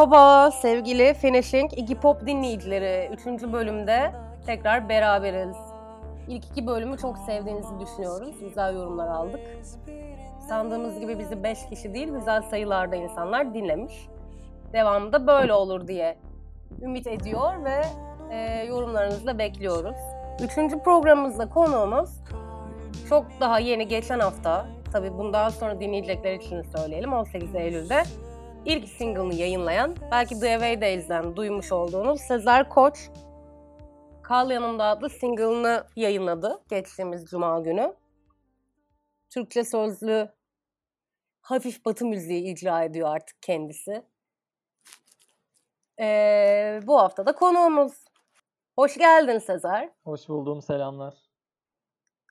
Merhaba sevgili Finishing Iggy Pop dinleyicileri. Üçüncü bölümde tekrar beraberiz. İlk iki bölümü çok sevdiğinizi düşünüyoruz. Güzel yorumlar aldık. Sandığımız gibi bizi beş kişi değil, güzel sayılarda insanlar dinlemiş. Devamında böyle olur diye ümit ediyor ve e, yorumlarınızı da bekliyoruz. Üçüncü programımızda konuğumuz çok daha yeni geçen hafta, tabii bundan sonra dinleyecekler için söyleyelim 18 Eylül'de ilk single'ını yayınlayan, belki The Away Days'den duymuş olduğunuz Sezer Koç, Kal Yanımda adlı single'ını yayınladı geçtiğimiz cuma günü. Türkçe sözlü hafif batı müziği icra ediyor artık kendisi. Ee, bu hafta da konuğumuz. Hoş geldin Sezer. Hoş buldum, selamlar.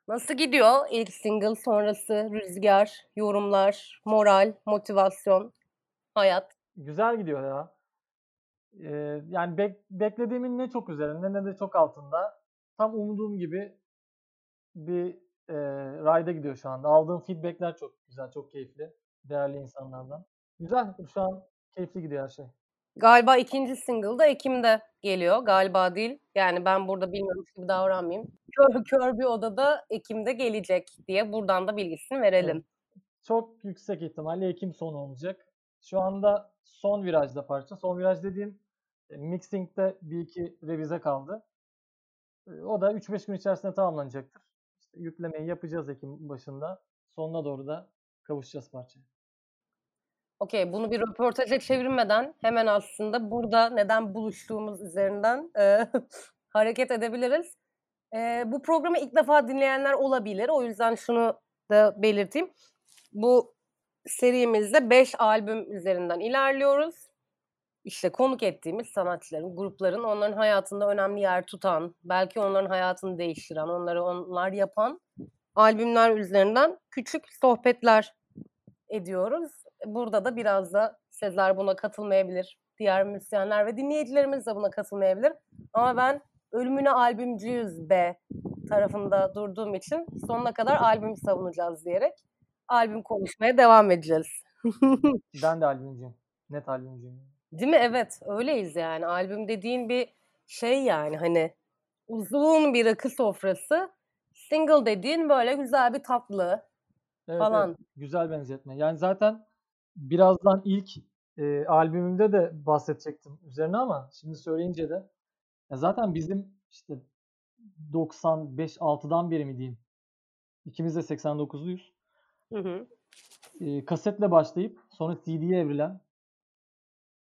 Nasıl gidiyor ilk single sonrası rüzgar, yorumlar, moral, motivasyon, hayat? Güzel gidiyor ya. Ee, yani bek- beklediğimin ne çok üzerinde ne de çok altında. Tam umduğum gibi bir e, rayda gidiyor şu anda. Aldığım feedbackler çok güzel, çok keyifli. Değerli insanlardan. Güzel, şu an keyifli gidiyor her şey. Galiba ikinci single da Ekim'de geliyor. Galiba değil. Yani ben burada bilmiyormuş gibi davranmayayım. Kör, kör bir odada Ekim'de gelecek diye buradan da bilgisini verelim. Çok yüksek ihtimalle Ekim sonu olacak. Şu anda son virajda parça. Son viraj dediğim e, mixing'de bir iki revize kaldı. E, O da 3-5 gün içerisinde tamamlanacaktır. İşte yüklemeyi yapacağız Ekim başında. Sonuna doğru da kavuşacağız parçaya. Okey, bunu bir röportaja çevirmeden hemen aslında burada neden buluştuğumuz üzerinden e, hareket edebiliriz. E, bu programı ilk defa dinleyenler olabilir. O yüzden şunu da belirteyim. Bu serimizde 5 albüm üzerinden ilerliyoruz. İşte konuk ettiğimiz sanatçıların, grupların onların hayatında önemli yer tutan, belki onların hayatını değiştiren, onları onlar yapan albümler üzerinden küçük sohbetler ediyoruz. Burada da biraz da Sezer buna katılmayabilir. Diğer müzisyenler ve dinleyicilerimiz de buna katılmayabilir. Ama ben ölümüne albümcüyüz be tarafında durduğum için sonuna kadar albüm savunacağız diyerek albüm konuşmaya devam edeceğiz. Ben de albümcüyüm. Net albümcüyüm. Değil mi? Evet, öyleyiz yani. Albüm dediğin bir şey yani hani uzun bir rakı sofrası. Single dediğin böyle güzel bir tatlı Evet, falan. evet. Güzel benzetme. Yani zaten birazdan ilk e, albümümde de bahsedecektim üzerine ama şimdi söyleyince de ya zaten bizim işte 95-6'dan beri mi diyeyim? İkimiz de 89'luyuz. Hı hı. E, kasetle başlayıp sonra CD'ye evrilen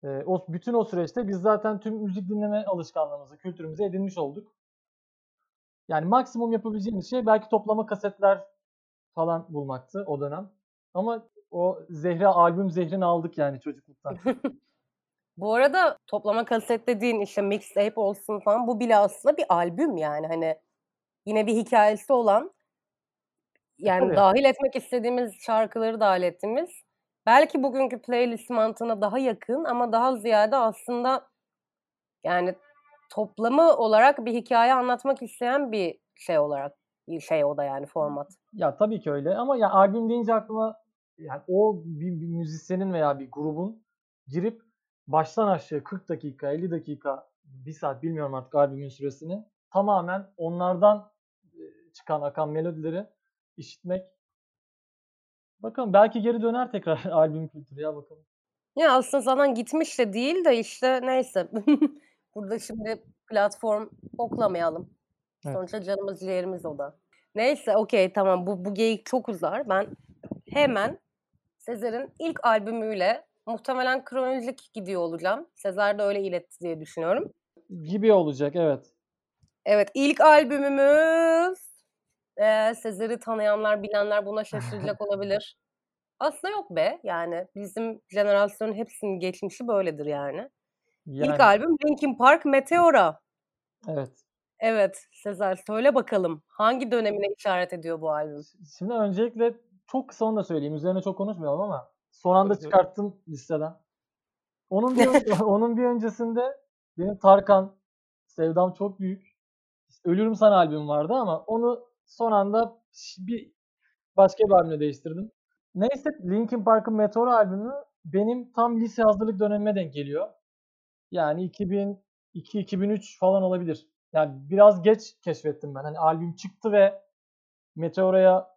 e, o bütün o süreçte biz zaten tüm müzik dinleme alışkanlığımızı, kültürümüzü edinmiş olduk. Yani maksimum yapabileceğimiz şey belki toplama kasetler falan bulmaktı o dönem. Ama o zehre albüm zehrini aldık yani çocukluktan. Bu arada toplama kaset dediğin işte mixtape olsun falan bu bile aslında bir albüm yani hani yine bir hikayesi olan yani tabii. dahil etmek istediğimiz şarkıları dahil ettiğimiz belki bugünkü playlist mantığına daha yakın ama daha ziyade aslında yani toplamı olarak bir hikaye anlatmak isteyen bir şey olarak bir şey o da yani format. ya tabii ki öyle ama ya albüm deyince aklıma yani o bir, bir müzisyenin veya bir grubun girip baştan aşağı 40 dakika, 50 dakika, 1 saat bilmiyorum artık albümün süresini tamamen onlardan çıkan akan melodileri işitmek. Bakalım belki geri döner tekrar albüm kültürü ya bakalım. Ya aslında zaten gitmiş de değil de işte neyse. Burada şimdi platform oklamayalım. Evet. Sonuçta canımız ciğerimiz o da. Neyse okey tamam bu, bu geyik çok uzar. Ben hemen Sezer'in ilk albümüyle muhtemelen kronolojik gidiyor olacağım. Sezer de öyle iletti diye düşünüyorum. Gibi olacak evet. Evet ilk albümümüz eee, Sezer'i tanıyanlar bilenler buna şaşıracak olabilir. Aslında yok be yani bizim jenerasyonun hepsinin geçmişi böyledir yani. İlk Yani albüm Linkin Park Meteora. evet. Evet Sezer söyle bakalım hangi dönemine işaret ediyor bu albüm? Şimdi öncelikle çok kısa onu da söyleyeyim. Üzerine çok konuşmayalım ama son anda çıkarttım listeden. Onun bir, onun bir öncesinde benim Tarkan Sevdam Çok Büyük Ölürüm Sana albüm vardı ama onu son anda bir başka bir albümle değiştirdim. Neyse Linkin Park'ın Meteor albümü benim tam lise hazırlık dönemime denk geliyor. Yani 2002-2003 falan olabilir. Yani biraz geç keşfettim ben. Hani albüm çıktı ve Meteora'ya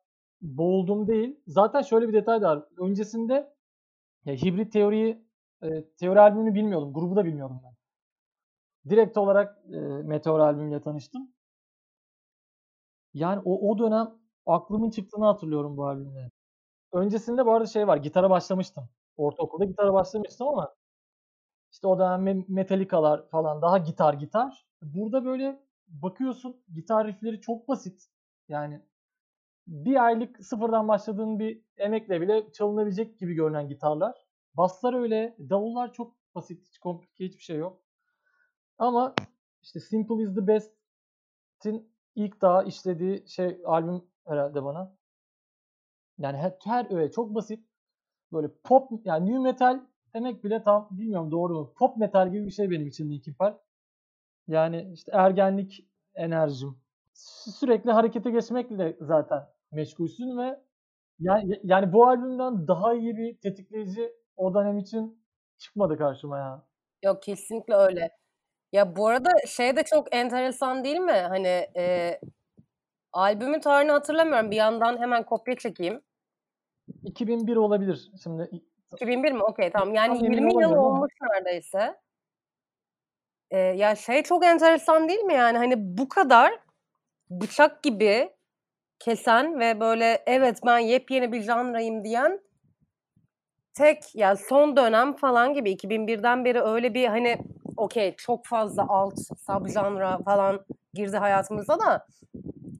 boğuldum değil. Zaten şöyle bir detay da var. Öncesinde ya, hibrit teoriyi e, teori albümünü bilmiyordum. Grubu da bilmiyordum ben. Direkt olarak e, Meteor albümüyle tanıştım. Yani o, o dönem aklımın çıktığını hatırlıyorum bu albümde. Öncesinde bu arada şey var. Gitara başlamıştım. Ortaokulda gitara başlamıştım ama işte o dönem Metallica'lar falan daha gitar gitar. Burada böyle bakıyorsun gitar riffleri çok basit. Yani bir aylık sıfırdan başladığın bir emekle bile çalınabilecek gibi görünen gitarlar. Basslar öyle, davullar çok basit, hiç komplike hiçbir şey yok. Ama işte Simple is the Best'in ilk daha işlediği şey albüm herhalde bana. Yani her, her öyle çok basit. Böyle pop yani new metal demek bile tam bilmiyorum doğru mu? Pop metal gibi bir şey benim için Linkin Park. Yani işte ergenlik enerjim. Sürekli harekete geçmekle zaten meşgulsün ve yani, yani bu albümden daha iyi bir tetikleyici o dönem için çıkmadı karşıma ya. Yok kesinlikle öyle. Ya bu arada şey de çok enteresan değil mi? Hani e, albümün tarihini hatırlamıyorum. Bir yandan hemen kopya çekeyim. 2001 olabilir. Şimdi 2001 mi? Okey tamam. Yani 20 yıl olmuş neredeyse. Ee, ya şey çok enteresan değil mi yani? Hani bu kadar bıçak gibi kesen ve böyle evet ben yepyeni bir janrayım diyen tek yani son dönem falan gibi 2001'den beri öyle bir hani okey çok fazla alt subjanra falan girdi hayatımıza da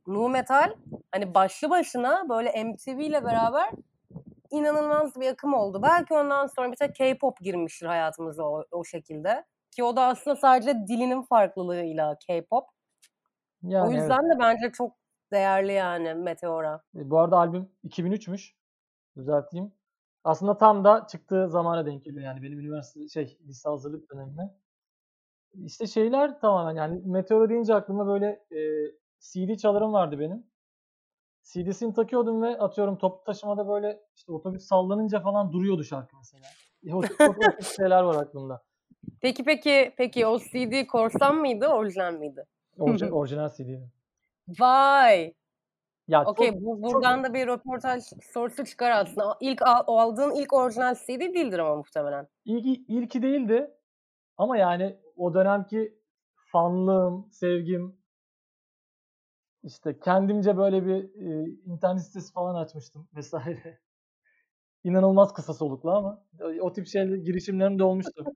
nu metal hani başlı başına böyle MTV ile beraber inanılmaz bir akım oldu. Belki ondan sonra bir tek K-pop girmiştir hayatımıza o, o şekilde. Ki o da aslında sadece dilinin farklılığıyla K-pop. Yani o yüzden evet. de bence çok değerli yani Meteora. E, bu arada albüm 2003'müş. Düzelteyim. Aslında tam da çıktığı zamana denk geliyor yani benim üniversite şey lise hazırlık dönemime. İşte şeyler tamamen yani Meteora deyince aklıma böyle e, CD çalarım vardı benim. CD'sini takıyordum ve atıyorum toplu taşımada böyle işte otobüs sallanınca falan duruyordu şarkı mesela. O, o, o şeyler var aklımda. Peki peki peki o CD korsan mıydı orijinal miydi? Orijinal, orijinal CD. Vay. Ya Okey bu buradan çok... da bir röportaj sorusu çıkar aslında. İlk aldığın ilk orijinal CD değildir ama muhtemelen. İlk, ilki değildi. Ama yani o dönemki fanlığım, sevgim işte kendimce böyle bir e, internet sitesi falan açmıştım vesaire. İnanılmaz kısa soluklu ama o tip şeyler girişimlerim de olmuştu.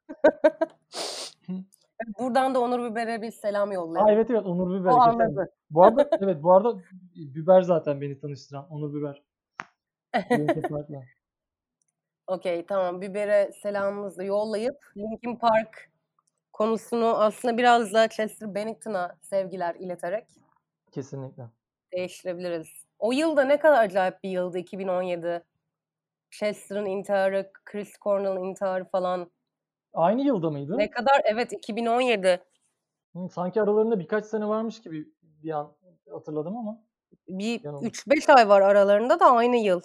Buradan da Onur Biber'e bir selam yollayalım. Aa, evet evet Onur Biber. O anladı. Bu arada evet bu arada Biber zaten beni tanıştıran Onur Biber. Okey tamam Biber'e selamımızı yollayıp Linkin Park konusunu aslında biraz da Chester Bennington'a sevgiler ileterek Kesinlikle. değiştirebiliriz. O yılda ne kadar acayip bir yıldı 2017. Chester'ın intiharı, Chris Cornell'ın intiharı falan. Aynı yılda mıydı? Ne kadar? Evet 2017. Hı, sanki aralarında birkaç sene varmış gibi bir an hatırladım ama. Bir 3-5 ay var aralarında da aynı yıl.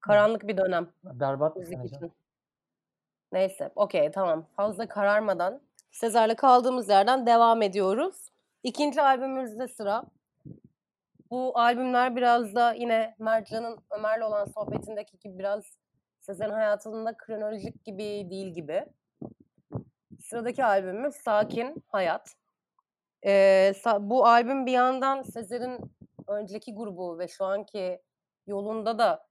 Karanlık bir dönem. Berbat bir sene. Neyse okey tamam. Fazla kararmadan Sezar'la kaldığımız yerden devam ediyoruz. İkinci albümümüzde sıra. Bu albümler biraz da yine Mercan'ın Ömer'le olan sohbetindeki gibi biraz Sezar'ın hayatında kronolojik gibi değil gibi. Sıradaki albümümüz Sakin Hayat. Ee, bu albüm bir yandan Sezar'ın önceki grubu ve şu anki yolunda da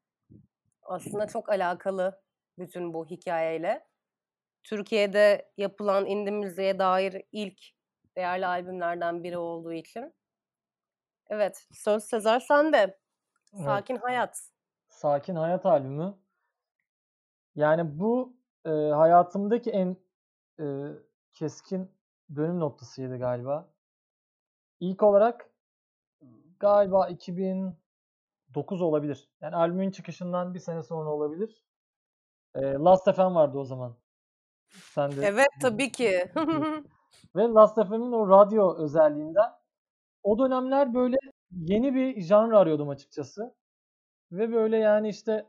aslında çok alakalı bütün bu hikayeyle. Türkiye'de yapılan indie müziğe dair ilk değerli albümlerden biri olduğu için. Evet, söz Sezar sende. Sakin evet. Hayat. Sakin Hayat albümü. Yani bu e, hayatımdaki en e, keskin dönüm noktasıydı galiba. İlk olarak galiba 2009 olabilir. Yani albümün çıkışından bir sene sonra olabilir. E, Last FM vardı o zaman. Sen de. Evet tabii ki. Ve Last FM'in o radyo özelliğinden o dönemler böyle yeni bir janr arıyordum açıkçası. Ve böyle yani işte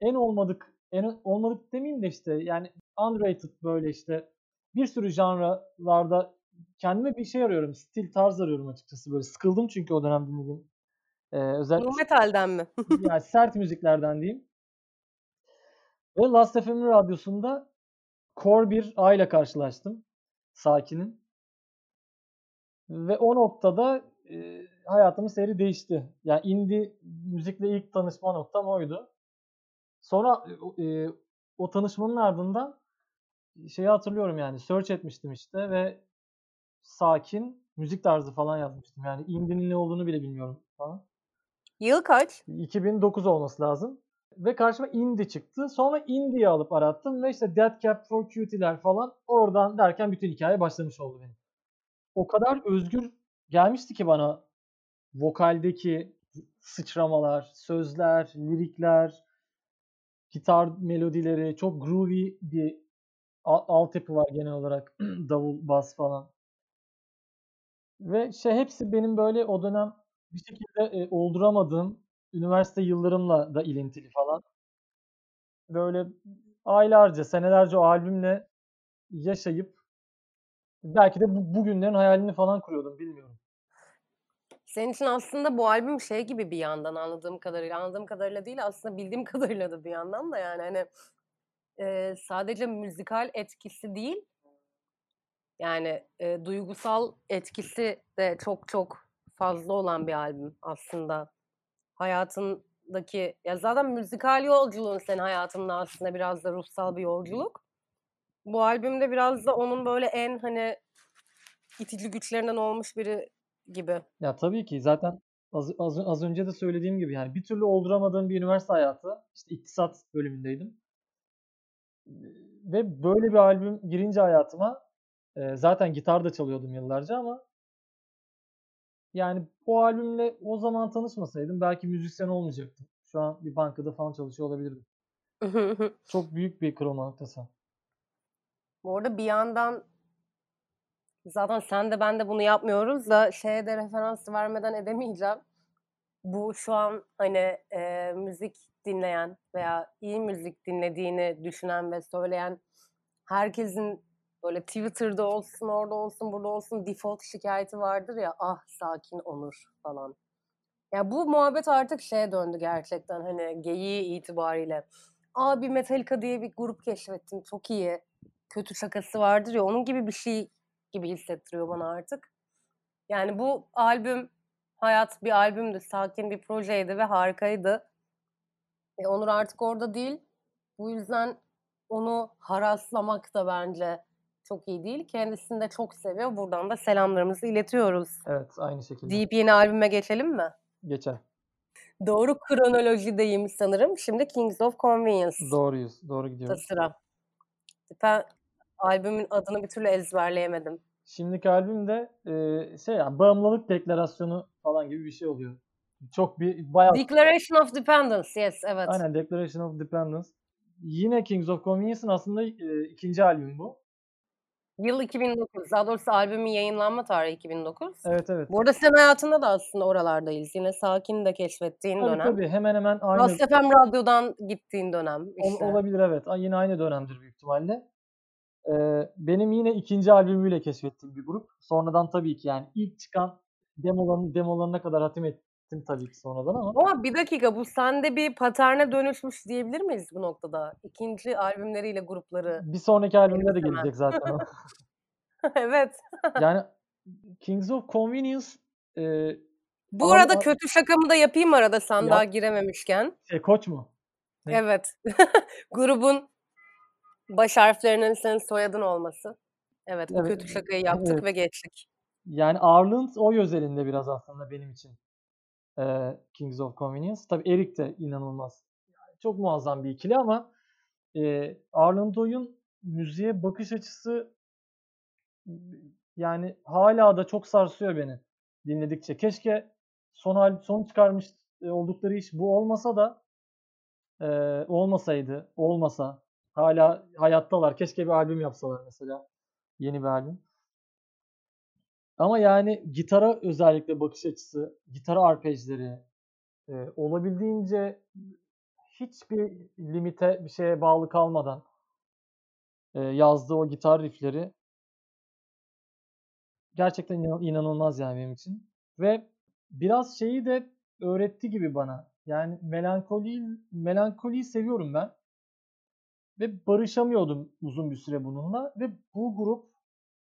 en olmadık en olmadık demeyeyim de işte yani underrated böyle işte bir sürü janralarda kendime bir şey arıyorum. Stil, tarz arıyorum açıkçası böyle. Sıkıldım çünkü o dönem dinlediğim. Ee, özellikle Nu metalden mi? yani sert müziklerden diyeyim. Ve Last FM'in radyosunda Core bir A ile karşılaştım. Sakin'in. Ve o noktada e, hayatımın seyri değişti. Yani indie müzikle ilk tanışma noktam oydu. Sonra e, o tanışmanın ardından şeyi hatırlıyorum yani search etmiştim işte ve sakin müzik tarzı falan yazmıştım. Yani indie'nin ne olduğunu bile bilmiyorum falan. Yıl kaç? 2009 olması lazım. Ve karşıma indie çıktı. Sonra indie'yi alıp arattım ve işte Dead Cap for Cutie'ler falan oradan derken bütün hikaye başlamış oldu benim. O kadar özgür gelmişti ki bana vokaldeki sıçramalar, sözler, lirikler, gitar melodileri çok groovy bir altyapı var genel olarak. Davul, bas falan. Ve şey hepsi benim böyle o dönem bir şekilde e, olduramadığım üniversite yıllarımla da ilintili falan. Böyle aylarca, senelerce o albümle yaşayıp belki de bu, bugünlerin hayalini falan kuruyordum bilmiyorum. Senin için aslında bu albüm şey gibi bir yandan anladığım kadarıyla, anladığım kadarıyla değil aslında bildiğim kadarıyla da bir yandan da yani hani e, sadece müzikal etkisi değil yani e, duygusal etkisi de çok çok fazla olan bir albüm aslında. Hayatındaki ya zaten müzikal yolculuğun senin hayatında aslında biraz da ruhsal bir yolculuk. Bu albümde biraz da onun böyle en hani itici güçlerinden olmuş biri gibi. Ya tabii ki zaten az, az, az önce de söylediğim gibi yani bir türlü olduramadığım bir üniversite hayatı. İşte iktisat bölümündeydim. Ve böyle bir albüm girince hayatıma e, zaten gitar da çalıyordum yıllarca ama yani o albümle o zaman tanışmasaydım belki müzisyen olmayacaktım. Şu an bir bankada falan çalışıyor olabilirdim. Çok büyük bir kırılma noktası. Bu arada bir yandan zaten sen de ben de bunu yapmıyoruz da şeye de referans vermeden edemeyeceğim. Bu şu an hani e, müzik dinleyen veya iyi müzik dinlediğini düşünen ve söyleyen herkesin böyle Twitter'da olsun, orada olsun, burada olsun default şikayeti vardır ya ah sakin Onur falan. Ya bu muhabbet artık şeye döndü gerçekten hani geyiği itibariyle. Aa bir Metallica diye bir grup keşfettim çok iyi. Kötü şakası vardır ya onun gibi bir şey gibi hissettiriyor bana artık. Yani bu albüm hayat bir albümdü, sakin bir projeydi ve harikaydı. E, Onur artık orada değil. Bu yüzden onu haraslamak da bence çok iyi değil. Kendisini de çok seviyor. Buradan da selamlarımızı iletiyoruz. Evet aynı şekilde. Deyip yeni albüme geçelim mi? Geçer. Doğru kronolojideyim sanırım. Şimdi Kings of Convenience. Doğruyuz. Doğru gidiyoruz. Sıra. Ben albümün adını bir türlü ezberleyemedim. Şimdiki albümde e, şey yani bağımlılık deklarasyonu falan gibi bir şey oluyor. Çok bir bayağı... Declaration of Dependence, yes, evet. Aynen Declaration of Dependence. Yine Kings of Convenience'ın aslında e, ikinci albümü bu. Yıl 2009. Daha doğrusu albümün yayınlanma tarihi 2009. Evet evet. Bu arada senin hayatında da aslında oralardayız. Yine Sakin de keşfettiğin tabii, dönem. Tabii hemen hemen aynı. Last FM Radyo'dan gittiğin dönem işte. Ol, olabilir evet. Yine aynı dönemdir büyük ihtimalle. Ee, benim yine ikinci albümüyle keşfettiğim bir grup. Sonradan tabii ki yani ilk çıkan demolarını, demolarına kadar hatim ettim tabii ki sonradan ama. Ama bir dakika bu sende bir paterne dönüşmüş diyebilir miyiz bu noktada? İkinci albümleriyle grupları. Bir sonraki albümde de gelecek zaten evet. yani Kings of Convenience e, bu ama, arada kötü şakamı da yapayım arada sen ya, daha girememişken. Şey, koç mu? Ne? Evet. Grubun baş harflerinin senin soyadın olması. Evet, evet. kötü şakayı yaptık evet. ve geçtik. Yani ağırlığın o özelinde biraz aslında benim için. Ee, Kings of Convenience. Tabii Eric de inanılmaz. Yani çok muazzam bir ikili ama e, Arlendo'yun müziğe bakış açısı yani hala da çok sarsıyor beni dinledikçe. Keşke son hal son çıkarmış oldukları iş bu olmasa da e, olmasaydı, olmasa hala hayattalar. Keşke bir albüm yapsalar mesela. Yeni bir albüm. Ama yani gitara özellikle bakış açısı, gitar arpejleri e, olabildiğince hiçbir limite bir şeye bağlı kalmadan e, yazdığı o gitar riffleri gerçekten inan- inanılmaz yani benim için. Ve biraz şeyi de öğretti gibi bana. Yani melankoli melankoliyi seviyorum ben. Ve barışamıyordum uzun bir süre bununla. Ve bu grup,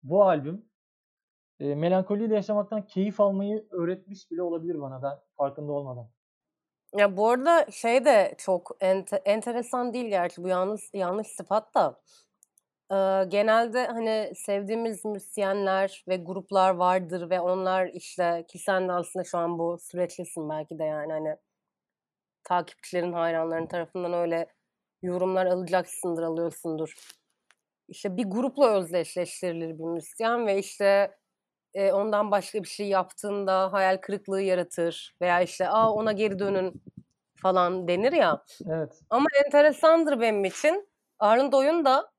bu albüm e, melankoliyle yaşamaktan keyif almayı öğretmiş bile olabilir bana ben farkında olmadan. Ya bu arada şey de çok ente- enteresan değil gerçi bu yanlış yanlış sıfat da. Ee, genelde hani sevdiğimiz müzisyenler ve gruplar vardır ve onlar işte ki sen de aslında şu an bu süreçlisin belki de yani hani takipçilerin hayranların tarafından öyle yorumlar alacaksındır alıyorsundur. İşte bir grupla özdeşleştirilir bir müzisyen ve işte e, ondan başka bir şey yaptığında hayal kırıklığı yaratır veya işte aa ona geri dönün falan denir ya. Evet. Ama enteresandır benim için. Arnold da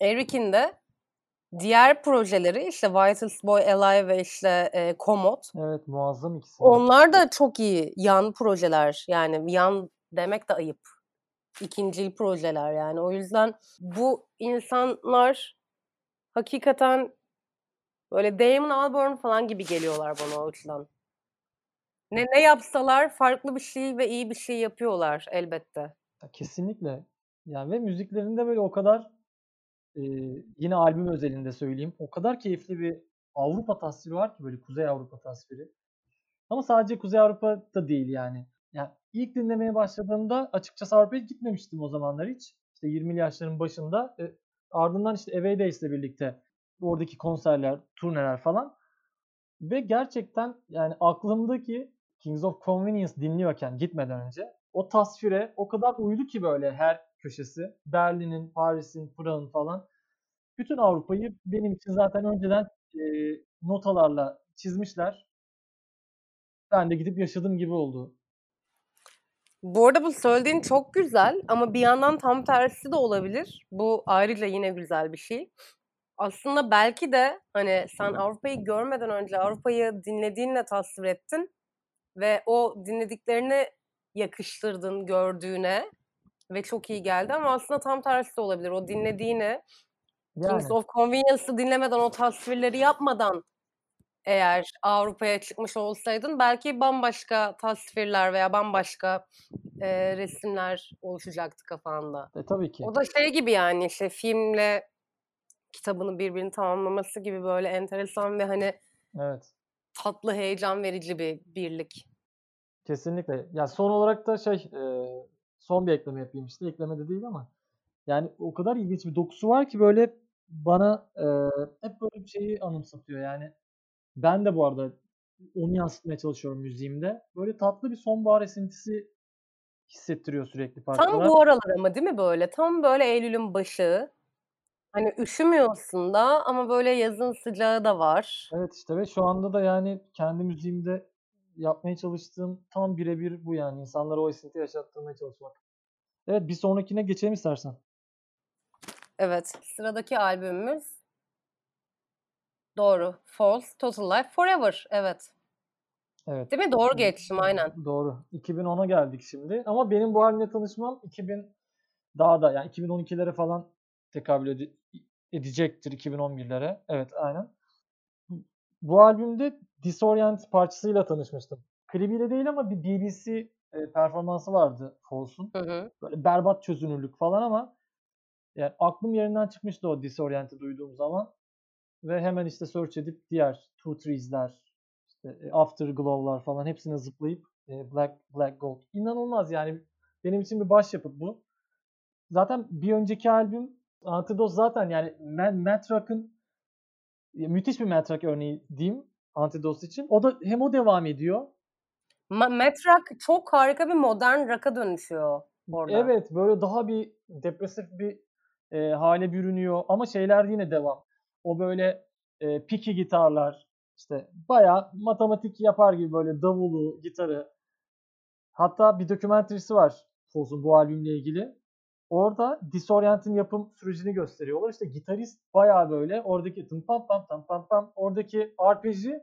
Eric'in de diğer projeleri işte Vital's Boy Alive ve işte e, Komot. Evet muazzam ikisi. Onlar da çok iyi yan projeler. Yani yan demek de ayıp. İkincil projeler yani. O yüzden bu insanlar hakikaten böyle Damon Albarn falan gibi geliyorlar bana o. Ne ne yapsalar farklı bir şey ve iyi bir şey yapıyorlar elbette. Ya Kesinlikle. Yani ve müziklerinde böyle o kadar e, yine albüm özelinde söyleyeyim. O kadar keyifli bir Avrupa tasviri var ki böyle Kuzey Avrupa tasviri. Ama sadece Kuzey Avrupa'da değil yani. Yani ilk dinlemeye başladığımda açıkçası Avrupa'ya gitmemiştim o zamanlar hiç. İşte 20'li yaşların başında. E, ardından işte Away Days'le birlikte oradaki konserler, turneler falan. Ve gerçekten yani aklımdaki Kings of Convenience dinliyorken gitmeden önce o tasvire o kadar uydu ki böyle her köşesi. Berlin'in, Paris'in, Prag'ın falan. Bütün Avrupa'yı benim için zaten önceden e, notalarla çizmişler. Ben de gidip yaşadığım gibi oldu. Bu arada bu söylediğin çok güzel ama bir yandan tam tersi de olabilir. Bu ayrıca yine güzel bir şey. Aslında belki de hani sen Avrupa'yı görmeden önce Avrupa'yı dinlediğinle tasvir ettin ve o dinlediklerini yakıştırdın gördüğüne ve çok iyi geldi ama aslında tam tersi de olabilir. O dinlediğini Yani Kings of Convenience'ı dinlemeden o tasvirleri yapmadan eğer Avrupa'ya çıkmış olsaydın belki bambaşka tasvirler veya bambaşka e, resimler oluşacaktı kafanda. e, tabii ki. O da şey gibi yani işte filmle kitabını birbirini tamamlaması gibi böyle enteresan ve hani Evet. tatlı heyecan verici bir birlik. Kesinlikle. Ya son olarak da şey e, son bir ekleme yapayım işte. Ekleme de değil ama yani o kadar ilginç bir dokusu var ki böyle bana e, hep böyle bir şeyi anımsatıyor. Yani ben de bu arada onu yansıtmaya çalışıyorum müziğimde. Böyle tatlı bir sonbahar esintisi hissettiriyor sürekli Tam parçalar. bu aralar ama değil mi böyle? Tam böyle Eylül'ün başı. Hani üşümüyorsun da ama böyle yazın sıcağı da var. Evet işte ve şu anda da yani kendi müziğimde yapmaya çalıştığım tam birebir bu yani. İnsanlara o esinti yaşattırmaya çalışmak. Evet bir sonrakine geçelim istersen. Evet. Sıradaki albümümüz doğru. False, Total Life Forever. Evet. Evet. Değil mi? Doğru geçtim aynen. Doğru. 2010'a geldik şimdi. Ama benim bu albümle tanışmam 2000 daha da yani 2012'lere falan tekabül ede- edecektir 2011'lere. Evet aynen. Bu albümde Disorient parçasıyla tanışmıştım. Klibiyle değil ama bir BBC e, performansı vardı hı. Böyle berbat çözünürlük falan ama yani aklım yerinden çıkmıştı o Disorient'i duyduğum zaman. Ve hemen işte search edip diğer Two Trees'ler, işte e, Afterglow'lar falan hepsine zıplayıp e, Black Black Gold. İnanılmaz yani benim için bir başyapıt bu. Zaten bir önceki albüm Antidote zaten yani Ma- Matt Rock'ın müthiş bir Matt Rock örneği diyeyim Antidote için. O da hem o devam ediyor. Ma- Matt Rock çok harika bir modern rock'a dönüşüyor orada. Evet böyle daha bir depresif bir e, hale bürünüyor ama şeyler yine devam. O böyle e, piki gitarlar işte bayağı matematik yapar gibi böyle davulu, gitarı. Hatta bir dokümenterisi var Foz'un bu albümle ilgili. Orada Disorient'in yapım sürecini gösteriyorlar. İşte gitarist bayağı böyle oradaki tım pam pam tam pam pam oradaki arpeji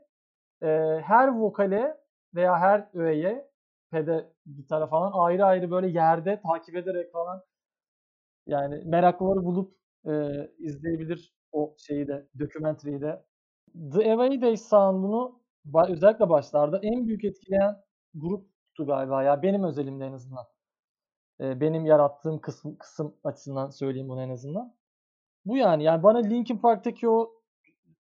e, her vokale veya her öğeye pede, gitara falan ayrı ayrı böyle yerde takip ederek falan yani meraklıları bulup e, izleyebilir o şeyi de, dokümenteriyi de. The Away Days sound'unu özellikle başlarda en büyük etkileyen gruptu galiba ya benim özelimde en azından. Benim yarattığım kısım, kısım açısından söyleyeyim bunu en azından. Bu yani. Yani bana Linkin Park'taki o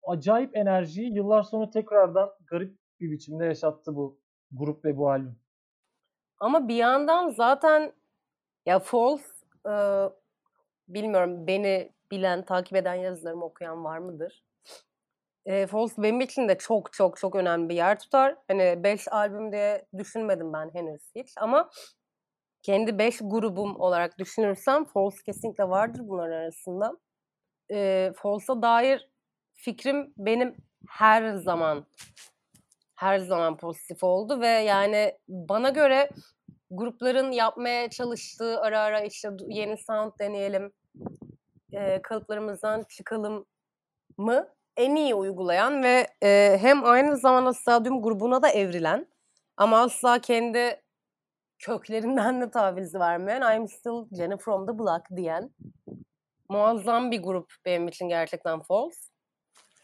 acayip enerjiyi yıllar sonra tekrardan garip bir biçimde yaşattı bu grup ve bu albüm. Ama bir yandan zaten ya False e, bilmiyorum beni bilen, takip eden yazılarımı okuyan var mıdır? E, False benim için de çok çok çok önemli bir yer tutar. Hani 5 albüm diye düşünmedim ben henüz hiç ama kendi 5 grubum olarak düşünürsem False kesinlikle vardır bunlar arasında. E, False'a dair fikrim benim her zaman her zaman pozitif oldu ve yani bana göre grupların yapmaya çalıştığı ara ara işte yeni sound deneyelim, e, kalıplarımızdan çıkalım mı en iyi uygulayan ve e, hem aynı zamanda Stadyum grubuna da evrilen ama asla kendi köklerinden de taviz vermeyen I'm still Jenny from the block diyen muazzam bir grup benim için gerçekten False.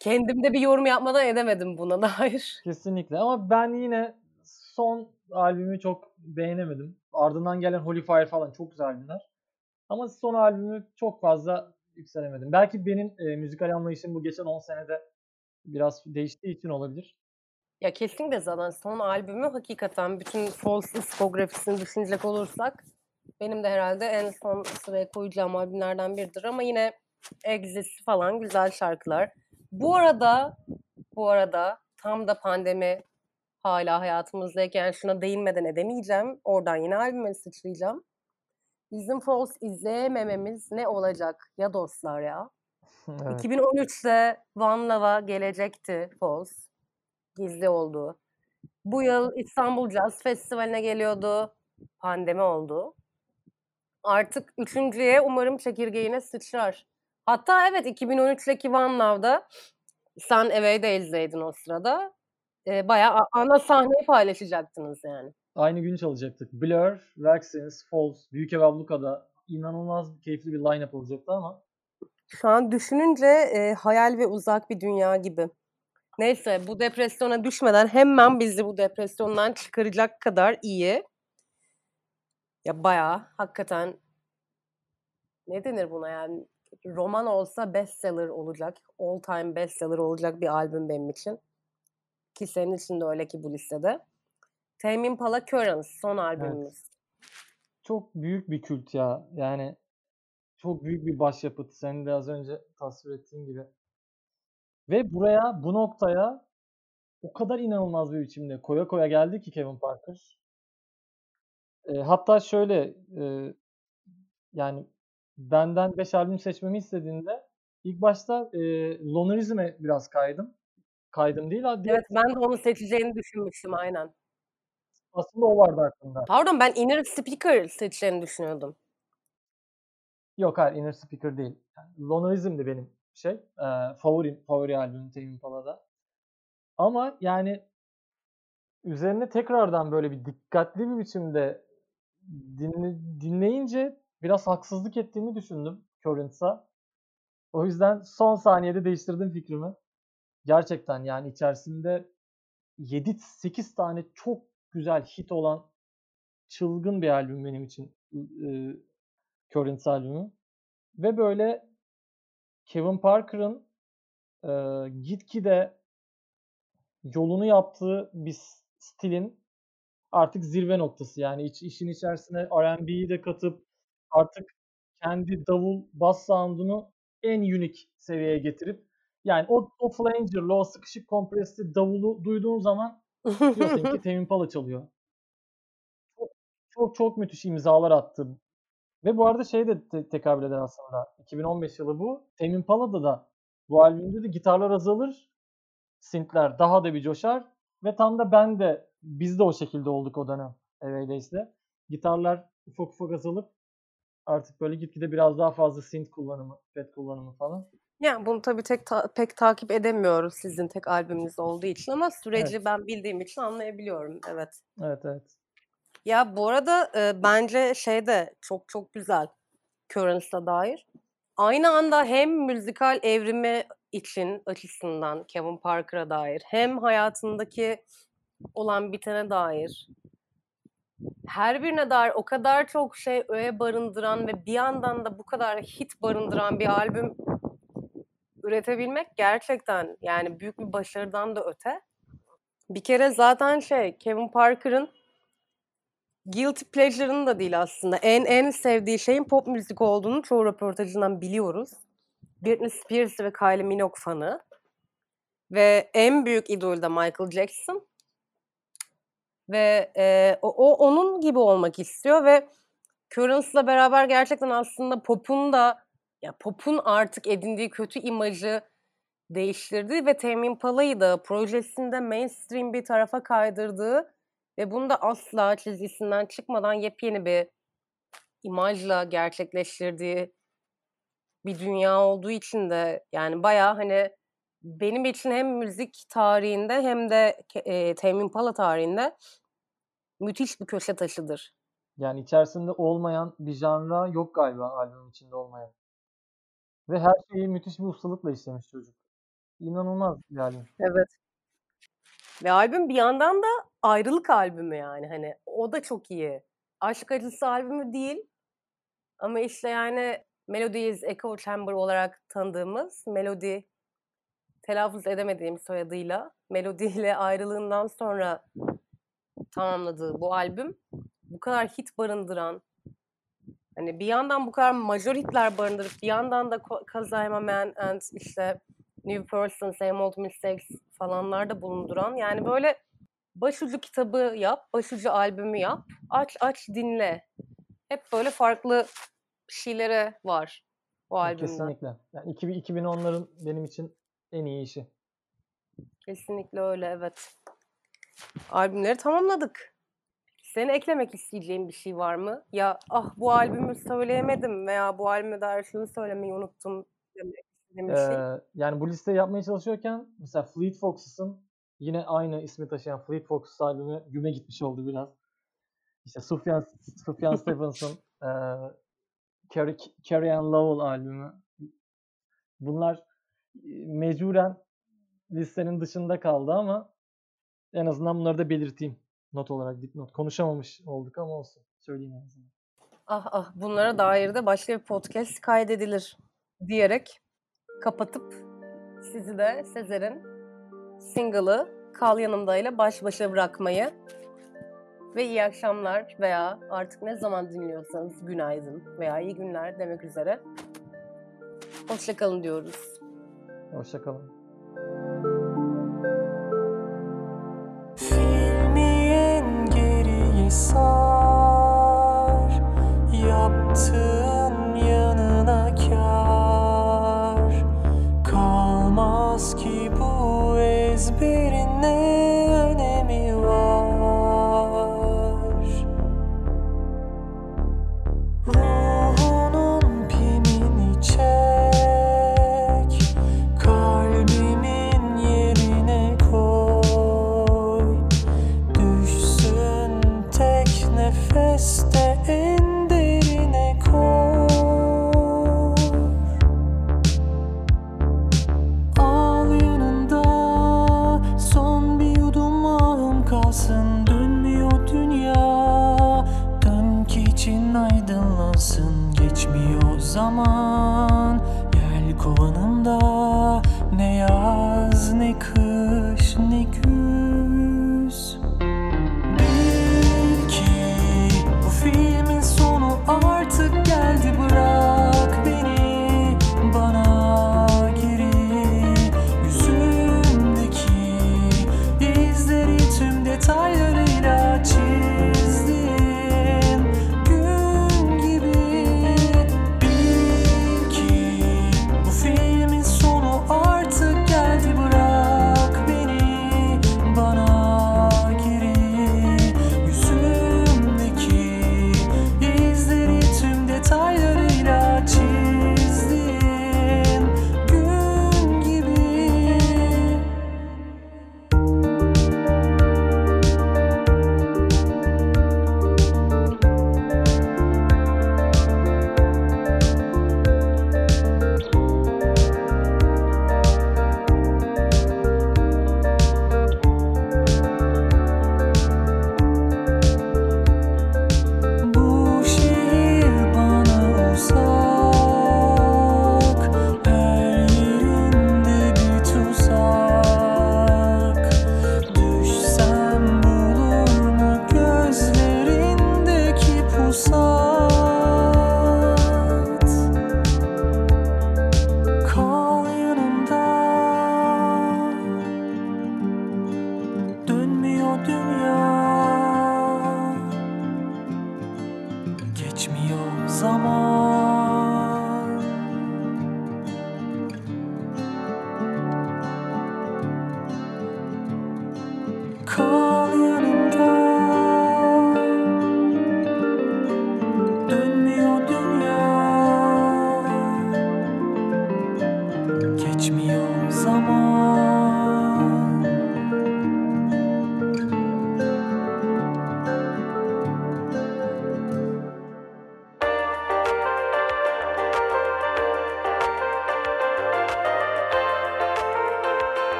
Kendimde bir yorum yapmadan edemedim buna dair. Kesinlikle ama ben yine son albümü çok beğenemedim. Ardından gelen Holy Fire falan çok güzel albümler. Ama son albümü çok fazla yükselemedim. Belki benim e, müzikal anlayışım bu geçen 10 senede biraz değiştiği için olabilir. Ya kesinlikle zaten son albümü hakikaten bütün False diskografisini düşünecek olursak benim de herhalde en son sıraya koyacağım albümlerden biridir ama yine Exist falan güzel şarkılar. Bu arada bu arada tam da pandemi hala hayatımızdayken şuna değinmeden edemeyeceğim. Oradan yine albüme sıçrayacağım. Bizim False izleyemememiz ne olacak ya dostlar ya? evet. 2013'te One Love'a gelecekti False. Gizli oldu. Bu yıl İstanbul Jazz Festivali'ne geliyordu. Pandemi oldu. Artık üçüncüye umarım çekirgeğine sıçrar. Hatta evet 2013'teki One Love'da sen Away'de izleydin o sırada. Ee, bayağı ana sahneyi paylaşacaktınız yani. Aynı gün çalacaktık. Blur, Vaccines, False, Büyük Ev Abluka'da inanılmaz keyifli bir line-up olacaktı ama Şu an düşününce e, hayal ve uzak bir dünya gibi. Neyse bu depresyona düşmeden hemen bizi bu depresyondan çıkaracak kadar iyi. Ya bayağı hakikaten ne denir buna yani roman olsa bestseller olacak, all time bestseller olacak bir albüm benim için. Ki senin için de öyle ki bu listede. Tame Impala Currents son albümümüz. çok büyük bir kült ya. Yani çok büyük bir başyapıt. Senin de az önce tasvir ettiğin gibi. Ve buraya, bu noktaya o kadar inanılmaz bir biçimde koya koya geldi ki Kevin Parker. E, hatta şöyle e, yani benden 5 albüm seçmemi istediğinde ilk başta e, Lonerism'e biraz kaydım. Kaydım değil. direkt Evet ben de onu seçeceğini düşünmüştüm aynen. Aslında o vardı aklımda. Pardon ben Inner Speaker seçeceğini düşünüyordum. Yok hayır Inner Speaker değil. Yani Lonerism'di benim şey. E, favorim, favori albümüm Tame Impala'da. Ama yani üzerine tekrardan böyle bir dikkatli bir biçimde dinle, dinleyince biraz haksızlık ettiğimi düşündüm Currents'a. O yüzden son saniyede değiştirdim fikrimi. Gerçekten yani içerisinde 7-8 tane çok güzel hit olan çılgın bir albüm benim için e, Currents albümü. Ve böyle Kevin Parker'ın e, gitgide yolunu yaptığı bir stilin artık zirve noktası. Yani iç, işin içerisine R&B'yi de katıp artık kendi davul bas sound'unu en unik seviyeye getirip yani o, o flanger'lı, o sıkışık kompresli davulu duyduğun zaman diyorsun ki Tame Impala çalıyor. Çok, çok çok müthiş imzalar attı. Ve bu arada şey de te- tekabül eder aslında. 2015 yılı bu. Tame Impala'da da bu albümde de gitarlar azalır. Synth'ler daha da bir coşar. Ve tam da ben de biz de o şekilde olduk o dönem Evade'de. Gitarlar ufak ufak azalıp artık böyle gitgide biraz daha fazla synth kullanımı, pad kullanımı falan. Yani bunu tabii tek ta- pek takip edemiyoruz sizin tek albümünüz olduğu için ama süreci Evet. ben bildiğim için anlayabiliyorum. Evet. Evet evet. Ya bu arada e, bence şey de çok çok güzel Currents'a dair. Aynı anda hem müzikal evrimi için açısından Kevin Parker'a dair hem hayatındaki olan bitene dair her birine dair o kadar çok şey öğe barındıran ve bir yandan da bu kadar hit barındıran bir albüm üretebilmek gerçekten yani büyük bir başarıdan da öte. Bir kere zaten şey Kevin Parker'ın guilty pleasure'ını da değil aslında. En en sevdiği şeyin pop müzik olduğunu çoğu röportajından biliyoruz. Britney Spears ve Kylie Minogue fanı. Ve en büyük idolü de Michael Jackson. Ve e, o, o onun gibi olmak istiyor ve Currents'la beraber gerçekten aslında pop'un da ya pop'un artık edindiği kötü imajı değiştirdi ve Tame Impala'yı da projesinde mainstream bir tarafa kaydırdığı ve bunu da asla çizgisinden çıkmadan yepyeni bir imajla gerçekleştirdiği bir dünya olduğu için de yani baya hani benim için hem müzik tarihinde hem de e, Tame Impala tarihinde müthiş bir köşe taşıdır. Yani içerisinde olmayan bir janra yok galiba albüm içinde olmayan. Ve her şeyi müthiş bir ustalıkla işlemiş çocuk. İnanılmaz bir albüm. Evet. Ve albüm bir yandan da ayrılık albümü yani hani o da çok iyi. Aşk acısı albümü değil ama işte yani Melodies Echo Chamber olarak tanıdığımız Melody telaffuz edemediğim soyadıyla Melody ile ayrılığından sonra tamamladığı bu albüm bu kadar hit barındıran hani bir yandan bu kadar major hitler barındırıp bir yandan da Cause I'm a Man and işte New Person, Same Old Mistakes falanlar da bulunduran yani böyle başucu kitabı yap, başucu albümü yap, aç aç dinle. Hep böyle farklı şeylere var o albümden. Kesinlikle. Yani 2010'ların benim için en iyi işi. Kesinlikle öyle evet. Albümleri tamamladık. Seni eklemek isteyeceğin bir şey var mı? Ya ah bu albümü söyleyemedim veya bu albüme dair şunu söylemeyi unuttum demek bir şey. Ee, yani bu listeyi yapmaya çalışıyorken mesela Fleet Foxes'ın yine aynı ismi taşıyan Fleet Foxes albümü güme gitmiş oldu biraz. İşte Sufjan, Sufjan Stevens'ın e, Carrie, Carrie Ann Lowell albümü. Bunlar mecburen listenin dışında kaldı ama en azından bunları da belirteyim. Not olarak dipnot. Konuşamamış olduk ama olsun. Söyleyeyim en azından. Ah ah bunlara dair de başka bir podcast kaydedilir diyerek kapatıp sizi de Sezer'in single'ı Kal Yanımda ile baş başa bırakmayı ve iyi akşamlar veya artık ne zaman dinliyorsanız günaydın veya iyi günler demek üzere. Hoşçakalın diyoruz. Hoşçakalın. Oh.